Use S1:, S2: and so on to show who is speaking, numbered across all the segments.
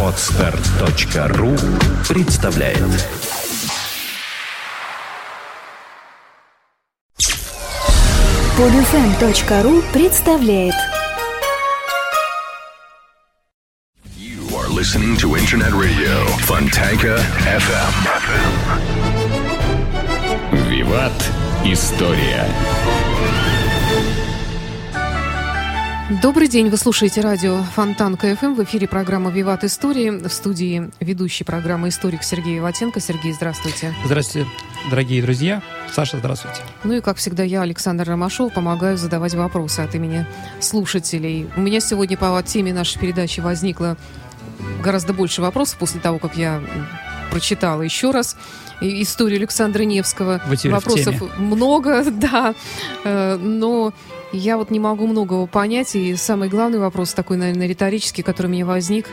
S1: Отстар.ру представляет
S2: Подфм.ру представляет
S1: You are listening to Internet Radio Fontanka FM.
S3: Виват. История.
S4: Добрый день, вы слушаете радио Фонтан КФМ. В эфире программа «Виват Истории». В студии ведущий программы историк Сергей Ватенко. Сергей, здравствуйте.
S5: Здравствуйте, дорогие друзья. Саша, здравствуйте.
S4: Ну и, как всегда, я, Александр Ромашов, помогаю задавать вопросы от имени слушателей. У меня сегодня по теме нашей передачи возникло гораздо больше вопросов после того, как я прочитала еще раз историю Александра Невского.
S5: Вы
S4: Вопросов много, да. Э, Но я вот не могу многого понять. И самый главный вопрос такой, наверное, риторический, который у меня возник.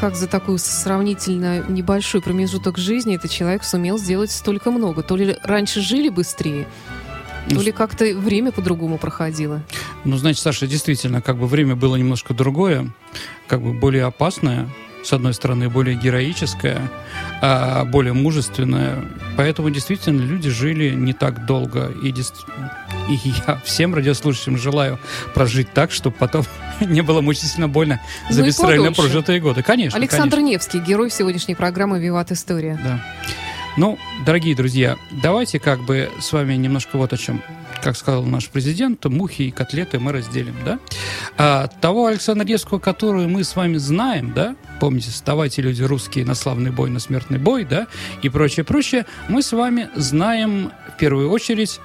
S4: Как за такой сравнительно небольшой промежуток жизни этот человек сумел сделать столько много? То ли раньше жили быстрее, то
S5: Ну,
S4: ли как-то время по-другому проходило.
S5: Ну, значит, Саша, действительно, как бы время было немножко другое, как бы более опасное, с одной стороны, более героическое, а более мужественное. Поэтому действительно люди жили не так долго. И, и я всем радиослушателям желаю прожить так, чтобы потом не было мучительно больно за
S4: Ну
S5: бесцельно прожитые годы. Конечно.
S4: Александр
S5: конечно.
S4: Невский, герой сегодняшней программы «Виват История».
S5: Да. Ну, дорогие друзья, давайте как бы с вами немножко вот о чем. Как сказал наш президент, мухи и котлеты мы разделим, да? А, того Александра Невского, которую мы с вами знаем, да? Помните, вставайте, люди русские, на славный бой, на смертный бой, да? И прочее, прочее. Мы с вами знаем в первую очередь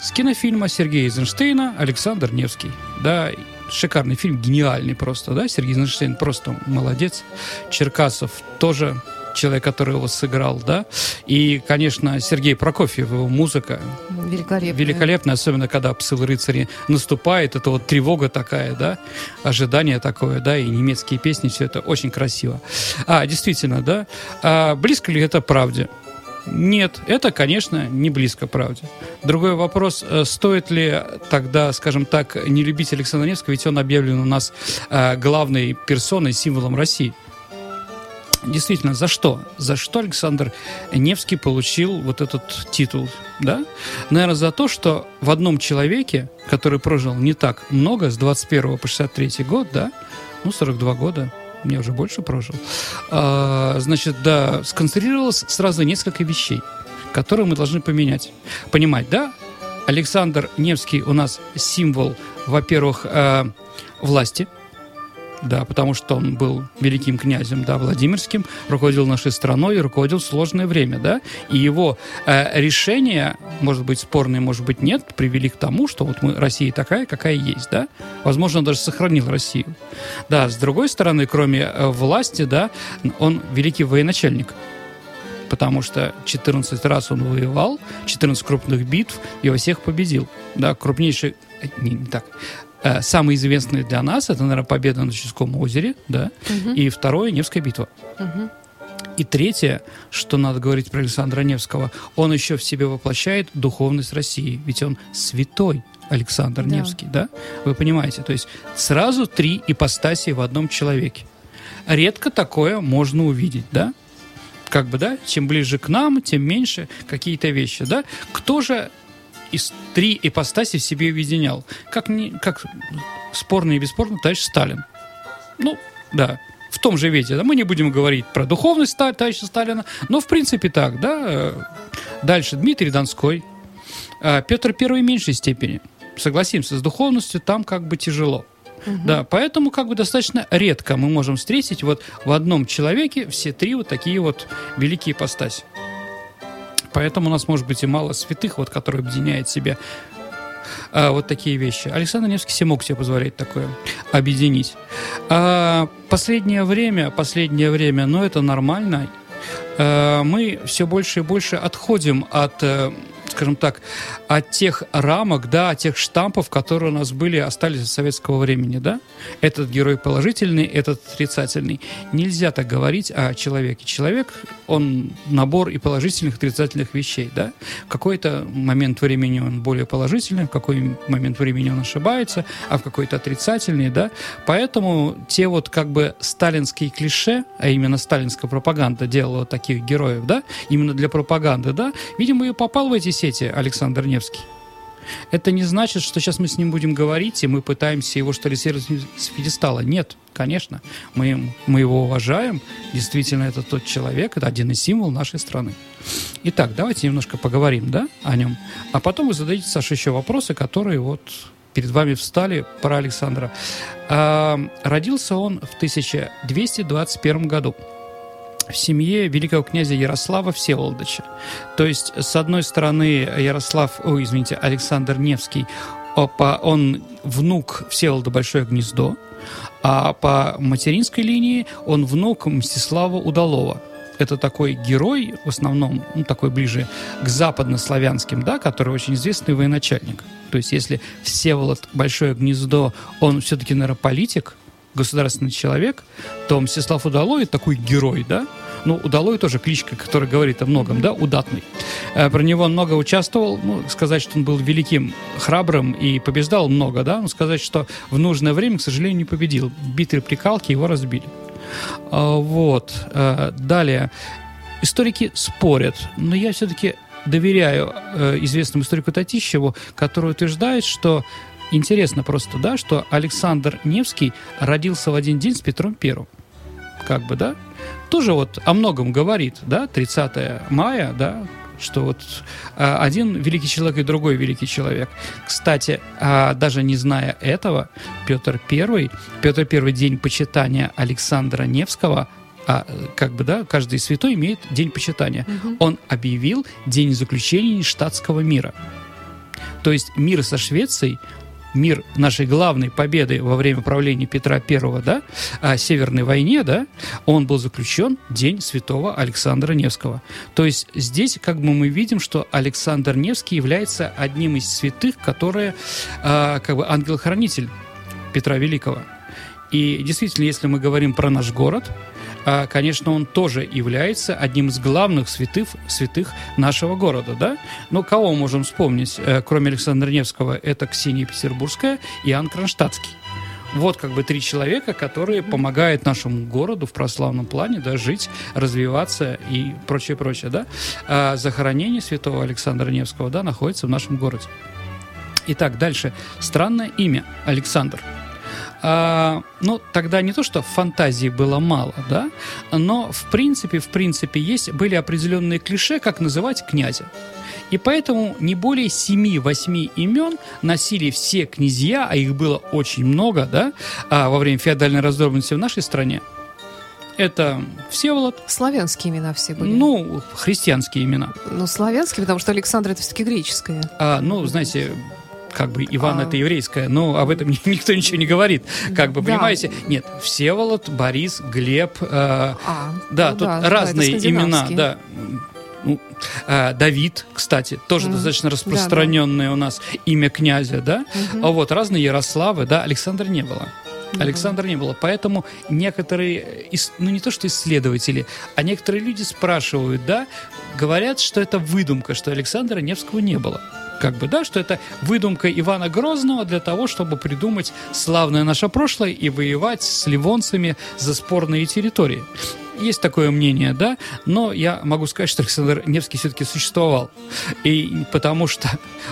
S5: с кинофильма Сергея Эйзенштейна «Александр Невский». Да, шикарный фильм, гениальный просто, да? Сергей Эйзенштейн просто молодец. Черкасов тоже человек, который его сыграл, да? И, конечно, Сергей Прокофьев, его музыка
S4: Великолепно.
S5: великолепная, особенно когда псыл рыцари наступает, это вот тревога такая, да, ожидание такое, да, и немецкие песни, все это очень красиво. А, действительно, да, а близко ли это правде? Нет, это, конечно, не близко правде. Другой вопрос, э, стоит ли тогда, скажем так, не любить Александра Невского, ведь он объявлен у нас э, главной персоной, символом России. Действительно, за что? За что Александр Невский получил вот этот титул, да? Наверное, за то, что в одном человеке, который прожил не так много, с 21 по 63 год, да, ну, 42 года, мне уже больше прожил, а, значит, да, сконцентрировалось сразу несколько вещей, которые мы должны поменять. Понимать, да? Александр Невский у нас символ, во-первых, э, власти, да, потому что он был великим князем, да, Владимирским, руководил нашей страной и руководил сложное время, да, и его э, решения, может быть, спорные, может быть, нет, привели к тому, что вот мы, Россия такая, какая есть, да, возможно, он даже сохранил Россию. Да, с другой стороны, кроме э, власти, да, он великий военачальник, потому что 14 раз он воевал, 14 крупных битв и во всех победил. Да, крупнейший, э, не, не так, Э, самый известный для нас, это, наверное, победа на Ческом озере, да, и второе, Невская битва.
S4: Мгм.
S5: И третье, что надо говорить про Александра Невского, он еще в себе воплощает духовность России, ведь он святой Александр
S4: Да.
S5: Невский, да? Вы понимаете, то есть сразу три ипостаси в одном человеке. Редко такое можно увидеть, да? Как бы, да, чем ближе к нам, тем меньше какие-то вещи, да? Кто же из три ипостаси в себе объединял? Как, не, как спорно и бесспорно, товарищ Сталин. Ну, да, в том же виде. Да, мы не будем говорить про духовность товарища Сталина, но в принципе так, да. Дальше Дмитрий Донской, а, Петр Первый в меньшей степени. Согласимся, с духовностью там как бы тяжело. Да, поэтому как бы достаточно редко мы можем встретить вот в одном человеке все три вот такие вот великие ипостаси. Поэтому у нас может быть и мало святых, вот, которые объединяют себе а, вот такие вещи. Александр Невский себе мог себе позволять такое объединить. А, последнее время, последнее время, но это нормально. а, мы все больше и больше отходим от, э, скажем так, от тех рамок, да, от тех штампов, которые у нас были, остались от советского времени, да. Этот герой положительный, этот отрицательный. Нельзя так говорить о человеке. Человек, он набор и положительных, и отрицательных вещей, да. В какой-то момент времени он более положительный, в какой момент времени он ошибается, а в какой-то отрицательный, да. Поэтому те вот как бы сталинские клише, а именно сталинская пропаганда делала таких героев, да, именно для пропаганды, да, видимо, и попал в эти сети Александр Невский. Это не значит, что сейчас мы с ним будем говорить, и мы пытаемся его что ли с пьедестала. Нет, конечно. Мы, мы его уважаем. Действительно, это тот человек, это один из символов нашей страны. Итак, давайте немножко поговорим, да, о нем. А потом вы зададите, Саша, еще вопросы, которые вот перед вами встали про Александра. А, родился он в 1221 году в семье великого князя Ярослава Всеволодовича. То есть, с одной стороны, Ярослав, ой, извините, Александр Невский, он внук Всеволода Большое Гнездо, а по материнской линии он внук Мстислава Удалова. Это такой герой, в основном, ну, такой ближе к западнославянским, да, который очень известный военачальник. То есть, если Всеволод Большое Гнездо, он все-таки, наверное, политик, государственный человек, то Мстислав Удалой такой герой, да? Ну, Удалой тоже кличка, которая говорит о многом, да, удатный. Э, про него много участвовал, ну, сказать, что он был великим, храбрым и побеждал много, да, но сказать, что в нужное время, к сожалению, не победил. Битые прикалки его разбили. А, вот. Э, далее. Историки спорят, но я все-таки доверяю э, известному историку Татищеву, который утверждает, что Интересно просто, да, что Александр Невский родился в один день с Петром Первым. Как бы, да? Тоже вот о многом говорит, да, 30 мая, да, что вот а, один великий человек и другой великий человек. Кстати, а, даже не зная этого, Петр I, Петр I день почитания Александра Невского, а как бы, да, каждый святой имеет день почитания. Угу. Он объявил день заключения штатского мира. То есть мир со Швецией мир нашей главной победы во время правления Петра I, да, о Северной войне, да, он был заключен День святого Александра Невского. То есть здесь как бы мы видим, что Александр Невский является одним из святых, которые э, как бы ангел-хранитель Петра Великого. И действительно, если мы говорим про наш город, конечно, он тоже является одним из главных святых, святых нашего города, да? Но кого можем вспомнить, э, кроме Александра Невского? Это Ксения Петербургская и Иоанн Кронштадтский. Вот как бы три человека, которые помогают нашему городу в прославном плане да, жить, развиваться и прочее, прочее. Да? А захоронение святого Александра Невского да, находится в нашем городе. Итак, дальше. Странное имя Александр – а, ну, тогда не то, что фантазии было мало, да, но в принципе, в принципе, есть, были определенные клише, как называть князя. И поэтому не более 7-8 имен носили все князья, а их было очень много, да, а, во время феодальной раздробленности в нашей стране. Это Всеволод.
S4: Славянские имена все были.
S5: Ну, христианские имена.
S4: Ну, славянские, потому что Александр это все-таки греческое.
S5: А, ну, знаете, как бы Иван а... это еврейское, но об этом никто ничего не говорит, как бы, да. понимаете? Нет, Всеволод, Борис, Глеб, э, а, да, ну, тут да, разные да, имена, да. Ну, э, Давид, кстати, тоже mm. достаточно распространенное да, да. у нас имя князя, да? Mm-hmm. А вот разные Ярославы, да, Александра не было. Александра не было. Поэтому некоторые, ну не то что исследователи, а некоторые люди спрашивают, да, говорят, что это выдумка, что Александра Невского не было как бы, да, что это выдумка Ивана Грозного для того, чтобы придумать славное наше прошлое и воевать с ливонцами за спорные территории. Есть такое мнение, да, но я могу сказать, что Александр Невский все-таки существовал. И потому что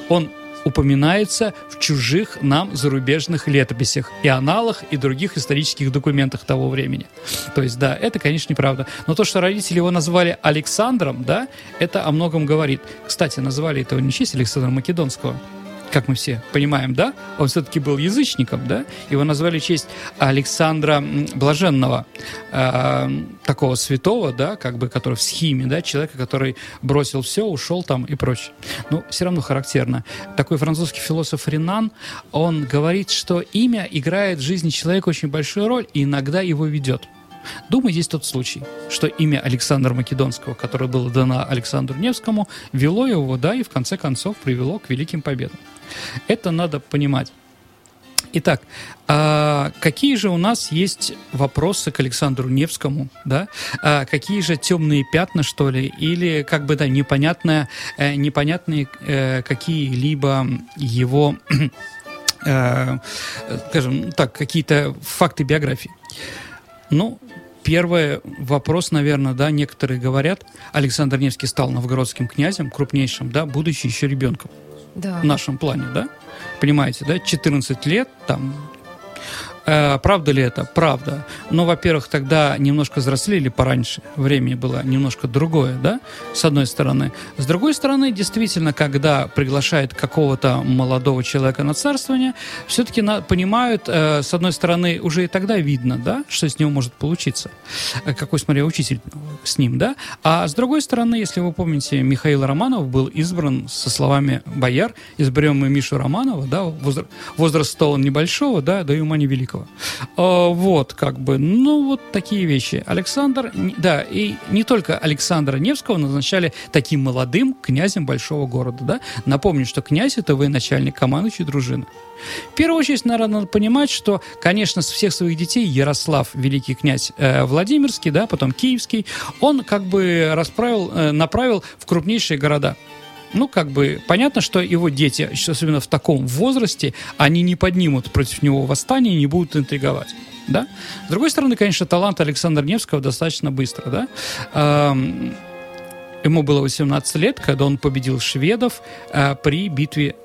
S5: он упоминается в чужих нам зарубежных летописях и аналах, и других исторических документах того времени. То есть, да, это, конечно, неправда. Но то, что родители его назвали Александром, да, это о многом говорит. Кстати, назвали этого не честь Александра Македонского, как мы все понимаем, да, он все-таки был язычником, да, его назвали в честь Александра Блаженного, э, такого святого, да, как бы, который в схиме, да, человека, который бросил все, ушел там и прочее. Ну, все равно характерно. Такой французский философ Ренан, он говорит, что имя играет в жизни человека очень большую роль и иногда его ведет. Думаю, есть тот случай, что имя Александра Македонского, которое было дано Александру Невскому, вело его, да, и в конце концов привело к великим победам. Это надо понимать. Итак, а какие же у нас есть вопросы к Александру Невскому, да? А какие же темные пятна, что ли, или как бы да непонятное, э, непонятные э, какие-либо его, э, скажем так, какие-то факты биографии? Ну, Первый вопрос, наверное, да, некоторые говорят, Александр Невский стал новгородским князем, крупнейшим, да, будучи еще ребенком
S4: Да.
S5: в нашем плане, да? Понимаете, да? 14 лет, там, Э, правда ли это? Правда. Но, во-первых, тогда немножко взрослели пораньше. Время было немножко другое, да, с одной стороны. С другой стороны, действительно, когда приглашает какого-то молодого человека на царствование, все-таки понимают, э, с одной стороны, уже и тогда видно, да, что с него может получиться. Э, какой, смотря, учитель с ним, да. А с другой стороны, если вы помните, Михаил Романов был избран со словами «Бояр, изберем мы Мишу Романова, да, возраст, возраст он небольшого, да, да и ума невеликого». А, вот, как бы, ну, вот такие вещи. Александр, да, и не только Александра Невского назначали таким молодым князем большого города, да. Напомню, что князь – это военачальник командующий дружины. В первую очередь, наверное, надо понимать, что, конечно, с всех своих детей Ярослав, великий князь э, Владимирский, да, потом Киевский, он как бы расправил, э, направил в крупнейшие города. Ну, как бы понятно, что его дети, особенно в таком возрасте, они не поднимут против него восстание и не будут интриговать. Да? С другой стороны, конечно, талант Александра Невского достаточно быстро. Да? Ему было 18 лет, когда он победил шведов э, при битве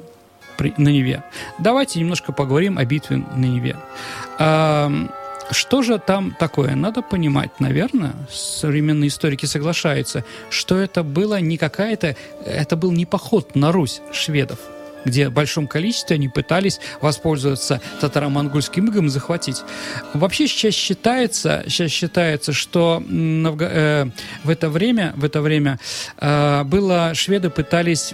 S5: на Неве. Давайте немножко поговорим о битве на Неве. Что же там такое? Надо понимать, наверное, современные историки соглашаются, что это было не какая-то, это был не поход на Русь шведов, где в большом количестве они пытались воспользоваться татаро-монгольским игом и захватить. Вообще сейчас считается, сейчас считается, что э, в это время, в это время э, было шведы пытались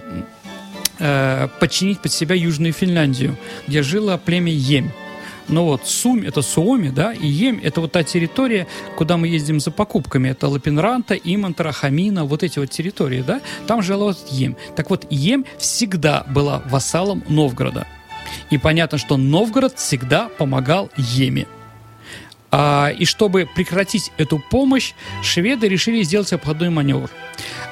S5: э, подчинить под себя Южную Финляндию, где жило племя Емь. Ну вот, Сум – это Суоми, да, и Емь – это вот та территория, куда мы ездим за покупками. Это Лапинранта, Имантра, Хамина, вот эти вот территории, да, там жила вот Емь. Так вот, Емь всегда была вассалом Новгорода. И понятно, что Новгород всегда помогал Еме. А, и чтобы прекратить эту помощь, шведы решили сделать обходной маневр.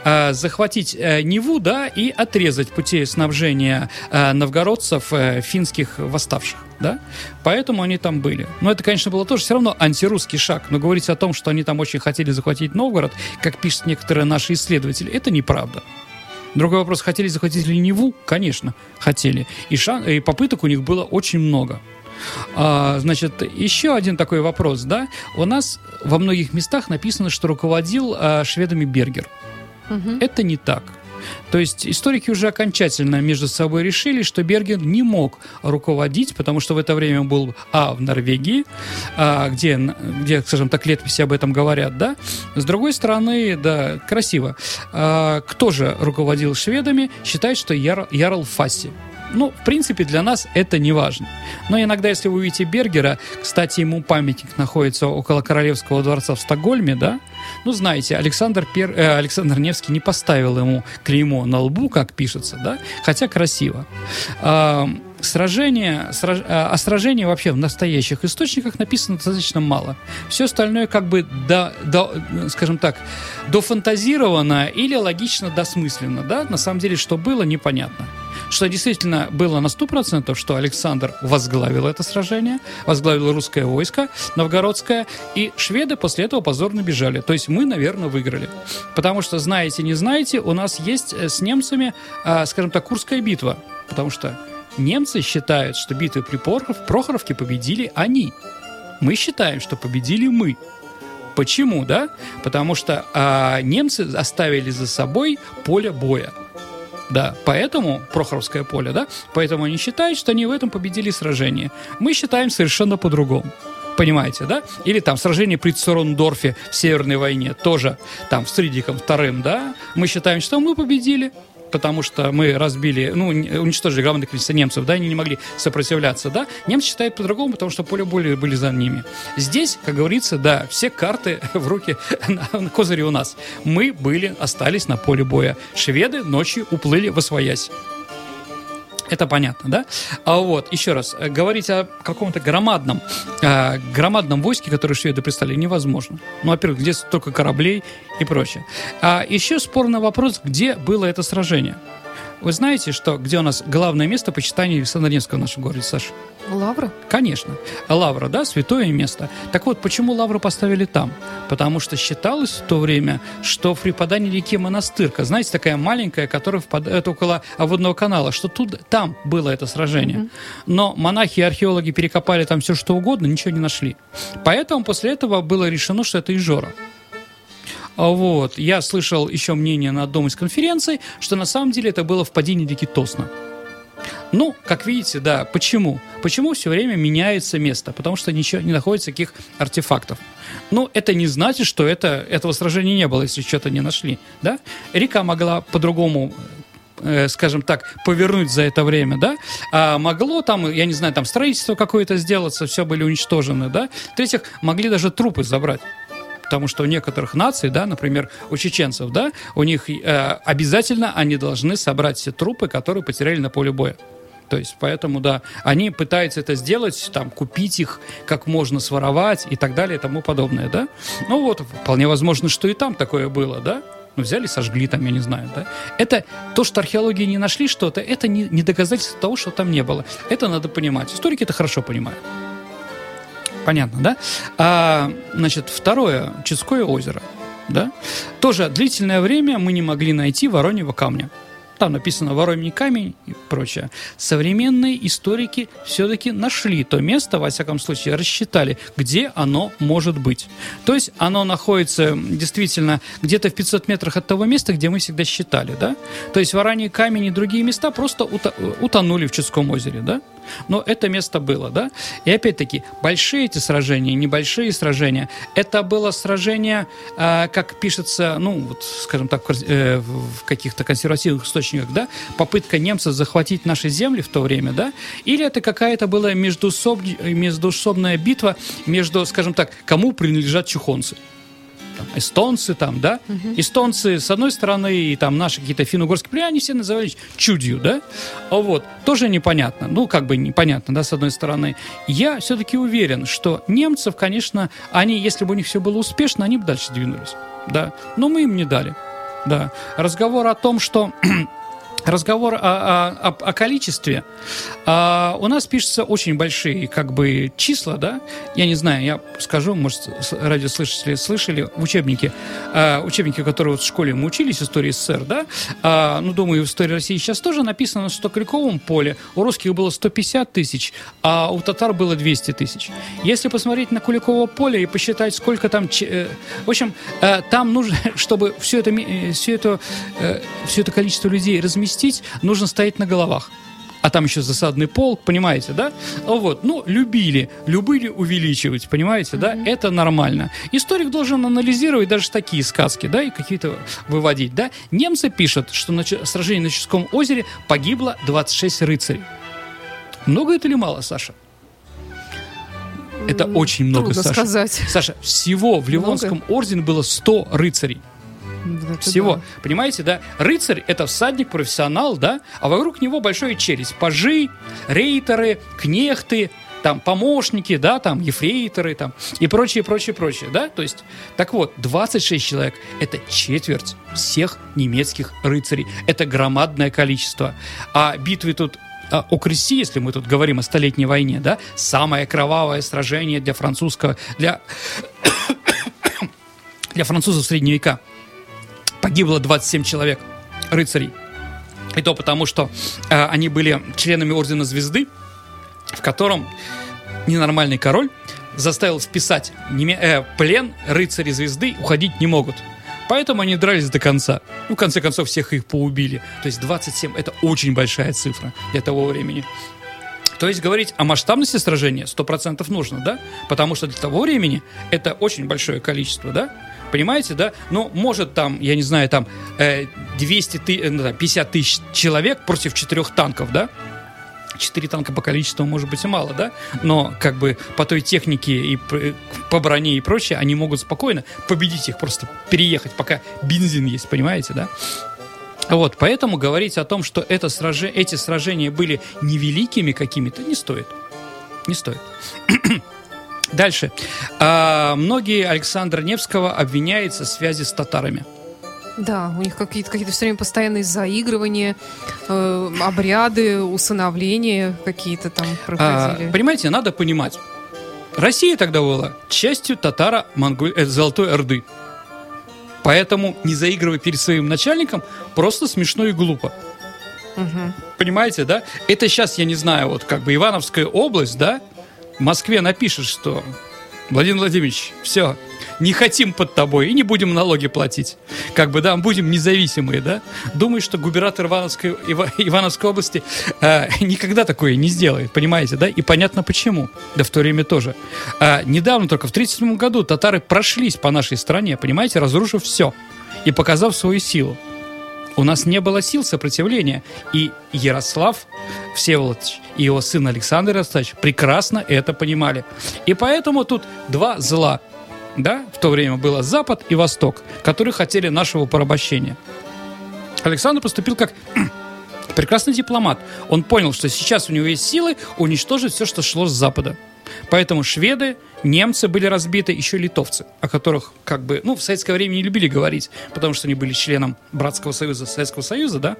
S5: А, захватить э, Неву, да, и отрезать пути снабжения э, новгородцев, э, финских восставших, да. Поэтому они там были. Но это, конечно, было тоже все равно антирусский шаг. Но говорить о том, что они там очень хотели захватить Новгород, как пишут некоторые наши исследователи, это неправда. Другой вопрос, хотели захватить ли Неву? Конечно, хотели. И, шан- и попыток у них было очень много. А, значит, еще один такой вопрос, да? У нас во многих местах написано, что руководил а, шведами Бергер.
S4: Мгм.
S5: Это не так. То есть историки уже окончательно между собой решили, что Бергер не мог руководить, потому что в это время он был, а, в Норвегии, а, где, где, скажем так, летописи об этом говорят, да. С другой стороны, да, красиво. А, кто же руководил шведами? Считает, что Яр, Ярл Фасси. Ну, в принципе, для нас это не важно. Но иногда, если вы увидите Бергера, кстати, ему памятник находится около Королевского дворца в Стокгольме, да? Ну, знаете, Александр, Пер... э, Александр Невский не поставил ему клеймо на лбу, как пишется, да? Хотя красиво. А, сражение, сраж... а, О сражении вообще в настоящих источниках написано достаточно мало. Все остальное как бы, до, до, скажем так, дофантазировано или логично досмысленно, да? На самом деле, что было, непонятно что действительно было на 100%, что Александр возглавил это сражение, возглавил русское войско новгородское, и шведы после этого позорно бежали. То есть мы, наверное, выиграли. Потому что, знаете, не знаете, у нас есть э, с немцами, а, скажем так, Курская битва. Потому что немцы считают, что битвы при Прохоров, Прохоровке победили они. Мы считаем, что победили мы. Почему, да? Потому что а, немцы оставили за собой поле боя. Да, поэтому, Прохоровское поле, да, поэтому они считают, что они в этом победили сражение. Мы считаем совершенно по-другому. Понимаете, да? Или там сражение при Цорондорфе в Северной войне, тоже там с Фридрихом вторым, да? Мы считаем, что мы победили. Потому что мы разбили, ну, уничтожили громадное количество немцев, да, они не могли сопротивляться, да. Немцы считают по-другому, потому что поле боя были за ними. Здесь, как говорится, да, все карты в руки, на, козыре у нас. Мы были, остались на поле боя. Шведы ночью уплыли в Освоясь. Это понятно, да? А вот, еще раз, э, говорить о каком-то громадном, э, громадном войске, которое шведы представили, невозможно. Ну, во-первых, где столько кораблей и прочее. А еще спорный вопрос, где было это сражение. Вы знаете, что где у нас главное место почитания Александра Невского в нашем городе, Саша?
S4: Лавра?
S5: Конечно. Лавра, да, святое место. Так вот, почему Лавру поставили там? Потому что считалось в то время, что в преподании реке Монастырка, знаете, такая маленькая, которая впадает около водного канала, что тут, там было это сражение. Но монахи и археологи перекопали там все, что угодно, ничего не нашли. Поэтому после этого было решено, что это Ижора. А Вот. Я слышал еще мнение на одном из конференций, что на самом деле это было впадение реки Тосна. Ну, как видите, да, почему? Почему все время меняется место? Потому что ничего не находится никаких артефактов. Ну, это не значит, что это, этого сражения не было, если что-то не нашли, да? Река могла по-другому э, скажем так, повернуть за это время, да, а могло там, я не знаю, там строительство какое-то сделаться, все были уничтожены, да, в-третьих, могли даже трупы забрать. Потому что у некоторых наций, да, например, у чеченцев, да, у них э, обязательно они должны собрать все трупы, которые потеряли на поле боя. То есть, поэтому, да, они пытаются это сделать, там, купить их, как можно своровать и так далее и тому подобное, да. Ну вот, вполне возможно, что и там такое было, да. Ну, взяли, сожгли там, я не знаю, да. Это то, что археологии не нашли что-то, это не, не доказательство того, что там не было. Это надо понимать. Историки это хорошо понимают. Понятно, да? А, значит, второе, Чудское озеро, да? Тоже длительное время мы не могли найти Вороньего камня. Там написано Вороньий камень и прочее. Современные историки все-таки нашли то место, во всяком случае, рассчитали, где оно может быть. То есть оно находится действительно где-то в 500 метрах от того места, где мы всегда считали, да? То есть Вороньий камень и другие места просто ута- утонули в Чудском озере, да? Но это место было, да? И опять-таки, большие эти сражения, небольшие сражения, это было сражение, а, как пишется, ну, вот, скажем так, э, в каких-то консервативных источниках, да, попытка немцев захватить наши земли в то время, да? Или это какая-то была междусоб- междуусобная битва между, скажем так, кому принадлежат чухонцы? Эстонцы там, да? Эстонцы, с одной стороны, и там наши какие-то финно-угорские племена, они все назывались чудью, да? А вот, тоже непонятно. Ну, как бы непонятно, да, с одной стороны. Я все-таки уверен, что немцев, конечно, они, если бы у них все было успешно, они бы дальше двинулись, да? Но мы им не дали, да. Разговор о том, что разговор о, о- о- количестве. А, у нас пишутся очень большие как бы числа, да? Я не знаю, я скажу, может, радиослушатели слышали в учебнике, а, учебники, которые вот в школе мы учились, истории СССР, да? А, ну, думаю, в истории России сейчас тоже написано, что в Куликовом поле у русских было 150 тысяч, а у татар было 200 тысяч. Если посмотреть на Куликово поле и посчитать, сколько там... э, В общем, э, там нужно, чтобы все это, э, все это, э, все это количество людей разместить, нужно стоять на головах. А там еще засадный полк, понимаете, да? Вот, ну, любили, любили увеличивать, понимаете, да? Это нормально. Историк должен анализировать даже такие сказки, да, и какие-то выводить, да? Немцы пишут, что на сражении на Чудском озере погибло 26 рыцарей. Много это или мало, Саша? Это очень много,
S4: Трудно
S5: Саша.
S4: сказать.
S5: Саша, всего в Ливонском ордене было 100 рыцарей.
S4: Это
S5: Всего.
S4: да.
S5: Понимаете, да? Рыцарь — это всадник, профессионал, да? А вокруг него большой челюсть. Пажи, рейтеры, кнехты, там, помощники, да, там, ефрейторы, там, и прочее, прочее, прочее, да? То есть, так вот, 26 человек — это четверть всех немецких рыцарей. Это громадное количество. А битвы тут а, о Кресте, если мы тут говорим о Столетней войне, да, самое кровавое сражение для французского, для, для французов среднего века погибло 27 человек, рыцарей. И то потому, что э, они были членами Ордена Звезды, в котором ненормальный король заставил вписать неме- э, плен рыцари Звезды, уходить не могут. Поэтому они дрались до конца. Ну, в конце концов, всех их поубили. То есть 27 – это очень большая цифра для того времени. То есть говорить о масштабности сражения 100% нужно, да? Потому что для того времени это очень большое количество, да? Понимаете, да? Ну, может там, я не знаю, там э, 200 ты, э, ну, 50 тысяч человек против четырех танков, да? Четыре танка по количеству может быть и мало, да? Но как бы по той технике и пр- по броне и прочее они могут спокойно победить их, просто переехать, пока бензин есть, понимаете, да? Вот, поэтому говорить о том, что это сраже... эти сражения были невеликими какими-то, не стоит. Не стоит. Дальше. А, многие Александра Невского обвиняются в связи с татарами.
S4: Да, у них какие-то какие все время постоянные заигрывания, э, обряды, усыновления какие-то там
S5: А,
S4: проходили.
S5: понимаете, надо понимать. Россия тогда была частью татаро Золотой Орды. Поэтому не заигрывай перед своим начальником просто смешно и глупо.
S4: Мгм.
S5: Понимаете, да? Это сейчас, я не знаю, вот как бы Ивановская область, да, Москве напишет, что Владимир Владимирович, все, не хотим под тобой и не будем налоги платить. Как бы, да, будем независимые, да? Думаю, что губернатор Ивановской, Ива- Ивановской области э, никогда такое не сделает, понимаете, да? И понятно почему. Да в то время тоже. А, недавно только, в 1937 году, татары прошлись по нашей стране, понимаете, разрушив все и показав свою силу. У нас не было сил сопротивления. И Ярослав Всеволодович и его сын Александр Ярославович прекрасно это понимали. И поэтому тут два зла. Да, в то время было Запад и Восток, которые хотели нашего порабощения. Александр поступил как прекрасный дипломат. Он понял, что сейчас у него есть силы уничтожить все, что шло с Запада. Поэтому шведы, немцы были разбиты, еще литовцы, о которых как бы, ну, в советское время не любили говорить, потому что они были членом Братского Союза, Советского Союза, да.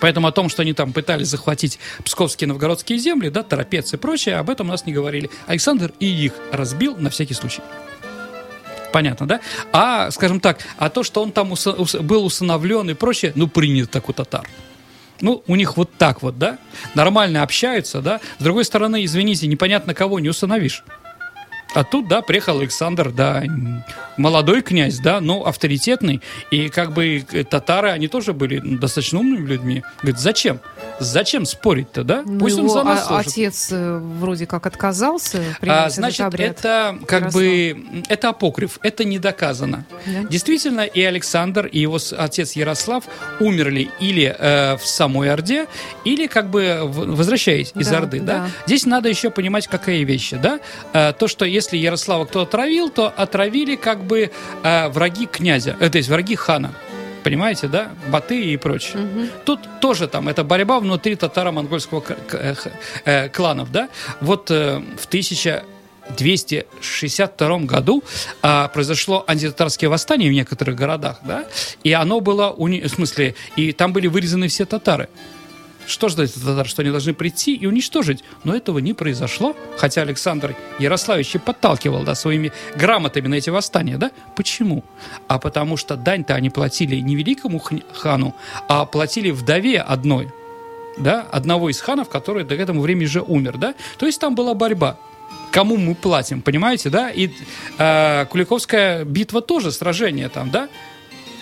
S5: Поэтому о том, что они там пытались захватить псковские новгородские земли, да, Торопец и прочее, об этом у нас не говорили. Александр и их разбил на всякий случай. Понятно, да? А, скажем так, а то, что он там уса- ус- был усыновлен и прочее, ну, принято так у татар. Ну, у них вот так вот, да? Нормально общаются, да? С другой стороны, извините, непонятно кого не усыновишь. А тут, да, приехал Александр, да, молодой князь, да, но авторитетный. И как бы э, татары, они тоже были достаточно умными людьми. Говорит, зачем? Зачем спорить-то, да?
S4: Ну,
S5: Пусть он за нас служит.
S4: отец э, вроде как отказался принять
S5: А,
S4: этот
S5: значит,
S4: обряд.
S5: это как бы это апокриф, это не доказано.
S4: Да?
S5: Действительно, и Александр, и его отец Ярослав умерли или э, в самой Орде, или как бы возвращаясь из
S4: Да,
S5: Орды. Да?
S4: да.
S5: Здесь надо еще понимать, какая вещь. Да? Э, то, что если Ярослава кто отравил, то отравили как бы э, враги князя, э, то есть враги хана. Понимаете, да? Баты и прочее. Тут тоже там это борьба внутри татаро-монгольского э, э, кланов, да? Вот э, в 1262 году а, произошло антитатарское восстание в некоторых городах, да? И оно было, уни- в смысле, и там были вырезаны все татары. Что ждать от татар, что они должны прийти и уничтожить? Но этого не произошло, хотя Александр Ярославич и подталкивал да, своими грамотами на эти восстания. Да? Почему? А потому что дань-то они платили не великому хану, а платили вдове одной. Да, одного из ханов, который до этому времени же умер, да, то есть там была борьба кому мы платим, понимаете, да? И э, Куликовская битва тоже сражение там, да?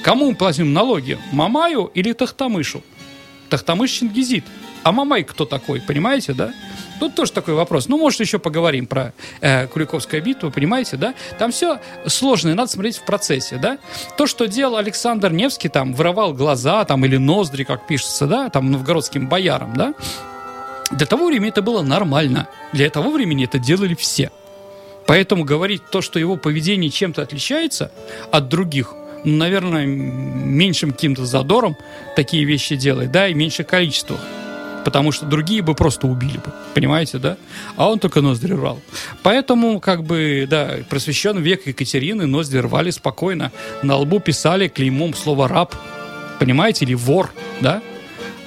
S5: Кому мы платим налоги? Мамаю или Тахтамышу? Тахтамыш Чингизид. А Мамай кто такой, понимаете, да? Тут тоже такой вопрос. Ну, может, еще поговорим про э, Куликовскую битву, понимаете, да? Там все сложно, и надо смотреть в процессе, да? То, что делал Александр Невский, там, воровал глаза, там, или ноздри, как пишется, да, там, новгородским боярам, да? Для того времени это было нормально. Для того времени это делали все. Поэтому говорить то, что его поведение чем-то отличается от других, наверное, меньшим каким-то задором такие вещи делает, да, и меньше количествах. Потому что другие бы просто убили бы, понимаете, да? А он только ноздри рвал. Поэтому, как бы, да, просвещенный век Екатерины ноздри рвали спокойно. На лбу писали клеймом слово «раб», понимаете, или «вор», да?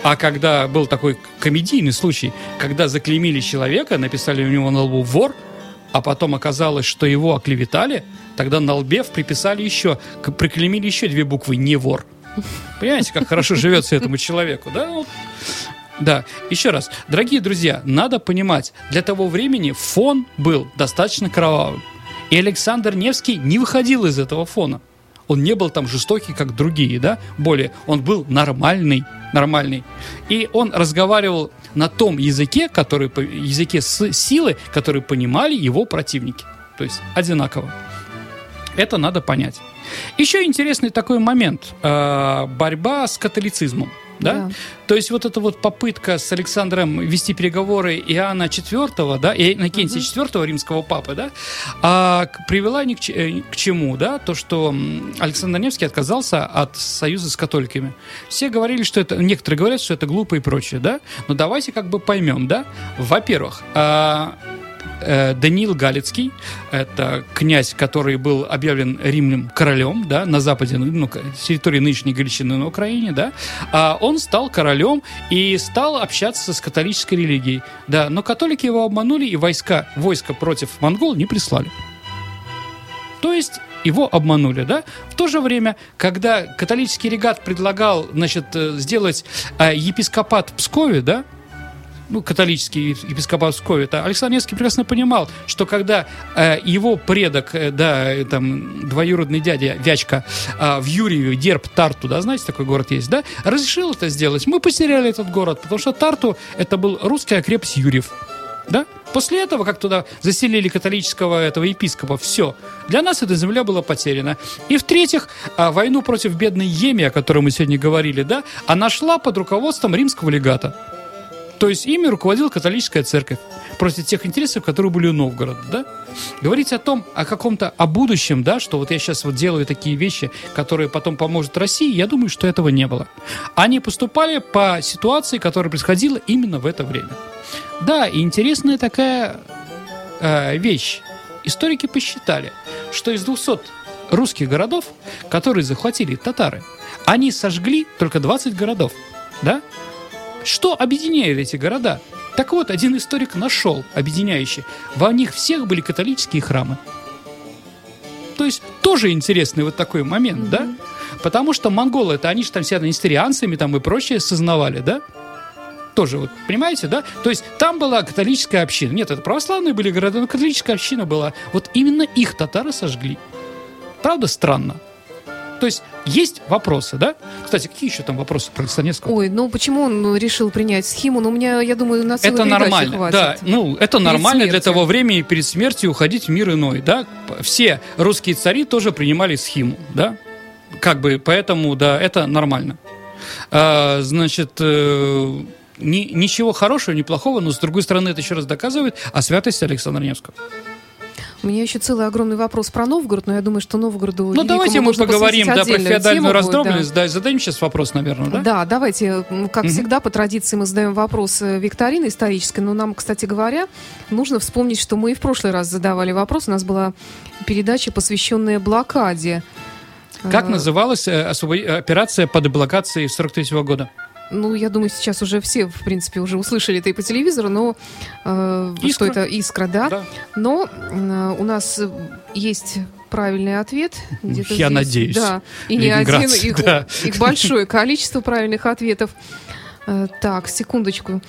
S5: А когда был такой комедийный случай, когда заклеймили человека, написали у него на лбу «вор», а потом оказалось, что его оклеветали, тогда на лбе приписали еще, приклеймили еще две буквы «не вор». Понимаете, как хорошо живется этому человеку, да? Да, еще раз, дорогие друзья, надо понимать, для того времени фон был достаточно кровавым. И Александр Невский не выходил из этого фона. Он не был там жестокий, как другие, да? Более, он был нормальный. нормальный. И он разговаривал на том языке, который, языке силы, который понимали его противники. То есть одинаково. Это надо понять. Еще интересный такой момент. э, борьба с католицизмом. Да?
S4: Да.
S5: То есть вот эта вот попытка с Александром вести переговоры Иоанна IV, да, и Иннокентия IV, римского папы, да, а, привела ни к, э, к чему, да, то, что Александр Невский отказался от союза с католиками. Все говорили, что это, некоторые говорят, что это глупо и прочее, да, но давайте как бы поймем, да. Во-первых, а, э, Даниил Галицкий, это князь, который был объявлен римским королем, да, на западе, ну, с территории нынешней Галичины на Украине, да, а он стал королем и стал общаться с католической религией, да, но католики его обманули и войска, войска против монгол не прислали. То есть его обманули, да? В то же время, когда католический регат предлагал, значит, э, сделать э, епископат в Пскове, да, ну, католический епископат в Пскове, то Александр Невский прекрасно понимал, что когда э, его предок, э, да, э, там, двоюродный дядя Вячка э, в Юрьеве, Дерб, Тарту, да, знаете, такой город есть, да, разрешил это сделать, мы потеряли этот город, потому что Тарту это был русская крепость Юрьев, да? После этого, как туда заселили католического этого епископа, все. Для нас эта земля была потеряна. И в-третьих, а, войну против бедной Еми, о которой мы сегодня говорили, да, она шла под руководством римского легата. То есть ими руководила католическая церковь против тех интересов, которые были у Новгорода, да? Говорить о том, о каком-то, о будущем, да, что вот я сейчас вот делаю такие вещи, которые потом поможет России, я думаю, что этого не было. Они поступали по ситуации, которая происходила именно в это время. Да, и интересная такая э, вещь. Историки посчитали, что из 200 русских городов, которые захватили татары, они сожгли только 20 городов, да? Что объединяет эти города? Так вот, один историк нашел объединяющий. Во них всех были католические храмы. То есть тоже интересный вот такой момент, да? Потому что монголы, это они же там себя нестерианцами там и прочее сознавали, да? Тоже вот, понимаете, да? То есть там была католическая община. Нет, это православные были города, но католическая община была. Вот именно их татары сожгли. Правда, странно? То есть есть вопросы, да? Кстати, какие еще там вопросы про Александревского?
S4: Ой, ну почему он решил принять схему? Ну, у меня, я думаю, на целую
S5: Это нормально,
S4: хватит.
S5: да. Ну, это
S4: Перед
S5: нормально для
S4: смертью.
S5: того времени перед смертью уходить в мир иной, да. Все русские цари тоже принимали схему, да. Как бы, поэтому, да, это нормально. А, значит, э, ни- ничего хорошего, ни плохого, но с другой стороны это еще раз доказывает о святости Александра Невского.
S4: У меня еще целый огромный вопрос про Новгород, но я думаю, что Новгороду
S5: Ну, давайте мы поговорим, да, про феодальную раздробленность, да. и зададим сейчас вопрос, наверное, да?
S4: Да, давайте, как
S5: Мгм.
S4: всегда, по традиции мы задаем вопрос э, викторины исторической, но нам, кстати говоря, нужно вспомнить, что мы и в прошлый раз задавали вопрос, у нас была передача, посвященная блокаде.
S5: Как
S4: Э,
S5: называлась э, операция по деблокации 43 года?
S4: Ну, я думаю, сейчас уже все, в принципе, уже услышали это и по телевизору, но э, что это искра, да?
S5: Да.
S4: Но э, у нас есть правильный ответ.
S5: Я
S4: здесь.
S5: надеюсь.
S4: Да, и не один, их,
S5: да.
S4: их большое количество правильных ответов. Э, Так, секундочку.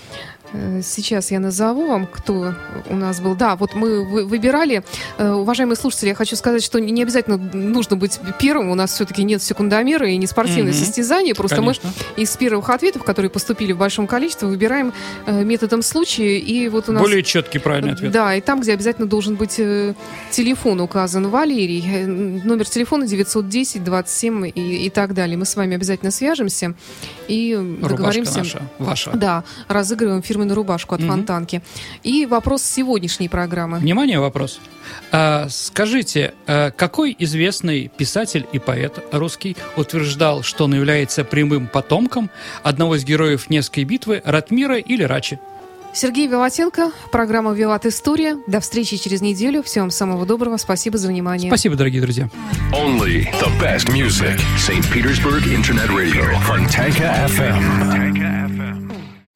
S4: Э, Сейчас я назову вам, кто у нас был. Да, вот мы вы- выбирали. Э, Уважаемые слушатели, я хочу сказать, что не обязательно нужно быть первым. У нас все-таки нет секундомера и не спортивное
S5: Мгм.
S4: состязание. Просто мы
S5: Конечно.
S4: из первых ответов, которые поступили в большом количестве, выбираем э, методом случая. И вот у нас...
S5: Более четкий правильный ответ.
S4: Да, и там, где обязательно должен быть телефон указан Валерий, номер телефона 910 27 и, и так далее. Мы с вами обязательно свяжемся и
S5: Рубашка
S4: договоримся.
S5: наша, ваша.
S4: Да, разыгрываем фирменную рубашку от
S5: Мгм.
S4: Фонтанки. И вопрос сегодняшней программы.
S5: Внимание, вопрос. А, скажите, а, какой известный писатель и поэт русский утверждал, что он является прямым потомком одного из героев Невской битвы Ратмира или Рачи?
S4: Сергей Виватенко, программа «Виват История». До встречи через неделю. Всем самого доброго. Спасибо за внимание.
S5: Спасибо, дорогие друзья.
S1: Only the best music. St. Petersburg Internet Radio. Fontanka FM.